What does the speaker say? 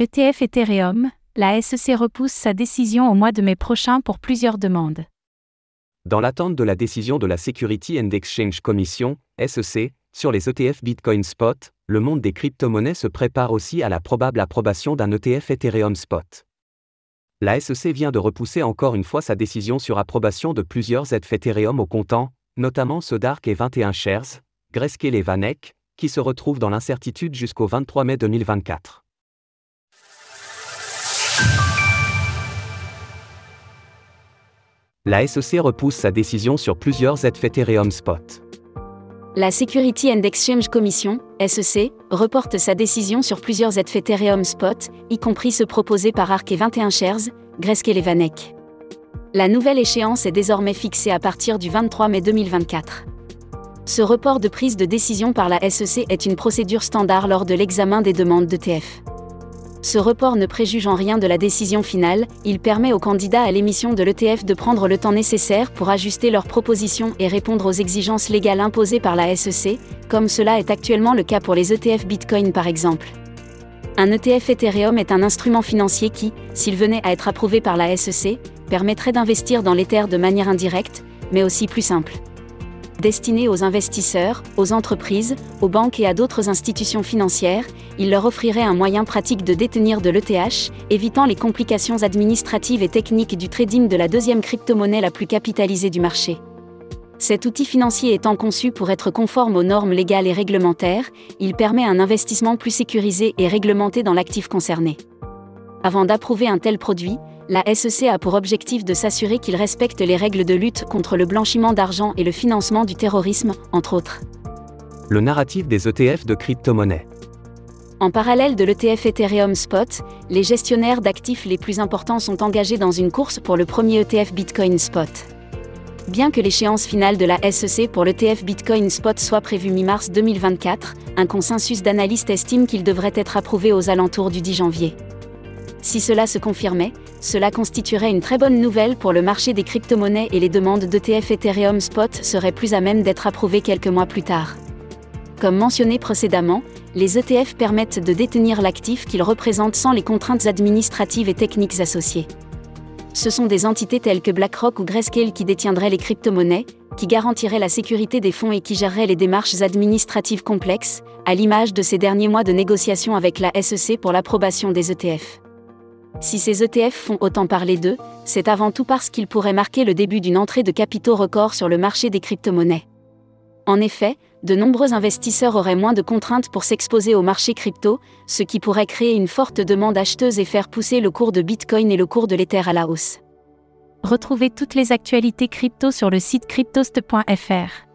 ETF Ethereum, la SEC repousse sa décision au mois de mai prochain pour plusieurs demandes. Dans l'attente de la décision de la Security and Exchange Commission, SEC, sur les ETF Bitcoin Spot, le monde des crypto-monnaies se prépare aussi à la probable approbation d'un ETF Ethereum Spot. La SEC vient de repousser encore une fois sa décision sur approbation de plusieurs ETF Ethereum au comptant, notamment ceux d'ARC et 21 Shares, Grayscale et Vanek, qui se retrouvent dans l'incertitude jusqu'au 23 mai 2024. La SEC repousse sa décision sur plusieurs ETF Ethereum Spot. La Security and Exchange Commission, SEC, reporte sa décision sur plusieurs ETF Ethereum Spot, y compris ceux proposés par ARC et 21 Shares, Grayscale et Vanek. La nouvelle échéance est désormais fixée à partir du 23 mai 2024. Ce report de prise de décision par la SEC est une procédure standard lors de l'examen des demandes d'ETF. Ce report ne préjuge en rien de la décision finale, il permet aux candidats à l'émission de l'ETF de prendre le temps nécessaire pour ajuster leurs propositions et répondre aux exigences légales imposées par la SEC, comme cela est actuellement le cas pour les ETF Bitcoin par exemple. Un ETF Ethereum est un instrument financier qui, s'il venait à être approuvé par la SEC, permettrait d'investir dans l'Ether de manière indirecte, mais aussi plus simple destiné aux investisseurs, aux entreprises, aux banques et à d'autres institutions financières, il leur offrirait un moyen pratique de détenir de l'ETH, évitant les complications administratives et techniques du trading de la deuxième crypto-monnaie la plus capitalisée du marché. Cet outil financier étant conçu pour être conforme aux normes légales et réglementaires, il permet un investissement plus sécurisé et réglementé dans l'actif concerné. Avant d'approuver un tel produit, la SEC a pour objectif de s'assurer qu'il respecte les règles de lutte contre le blanchiment d'argent et le financement du terrorisme, entre autres. Le narratif des ETF de crypto-monnaies. En parallèle de l'ETF Ethereum Spot, les gestionnaires d'actifs les plus importants sont engagés dans une course pour le premier ETF Bitcoin Spot. Bien que l'échéance finale de la SEC pour l'ETF Bitcoin Spot soit prévue mi-mars 2024, un consensus d'analystes estime qu'il devrait être approuvé aux alentours du 10 janvier. Si cela se confirmait, cela constituerait une très bonne nouvelle pour le marché des crypto-monnaies et les demandes d'ETF Ethereum Spot seraient plus à même d'être approuvées quelques mois plus tard. Comme mentionné précédemment, les ETF permettent de détenir l'actif qu'ils représentent sans les contraintes administratives et techniques associées. Ce sont des entités telles que BlackRock ou Grayscale qui détiendraient les crypto-monnaies, qui garantiraient la sécurité des fonds et qui géreraient les démarches administratives complexes, à l'image de ces derniers mois de négociations avec la SEC pour l'approbation des ETF. Si ces ETF font autant parler d'eux, c'est avant tout parce qu'ils pourraient marquer le début d'une entrée de capitaux records sur le marché des crypto-monnaies. En effet, de nombreux investisseurs auraient moins de contraintes pour s'exposer au marché crypto, ce qui pourrait créer une forte demande acheteuse et faire pousser le cours de Bitcoin et le cours de l'Ether à la hausse. Retrouvez toutes les actualités crypto sur le site cryptost.fr.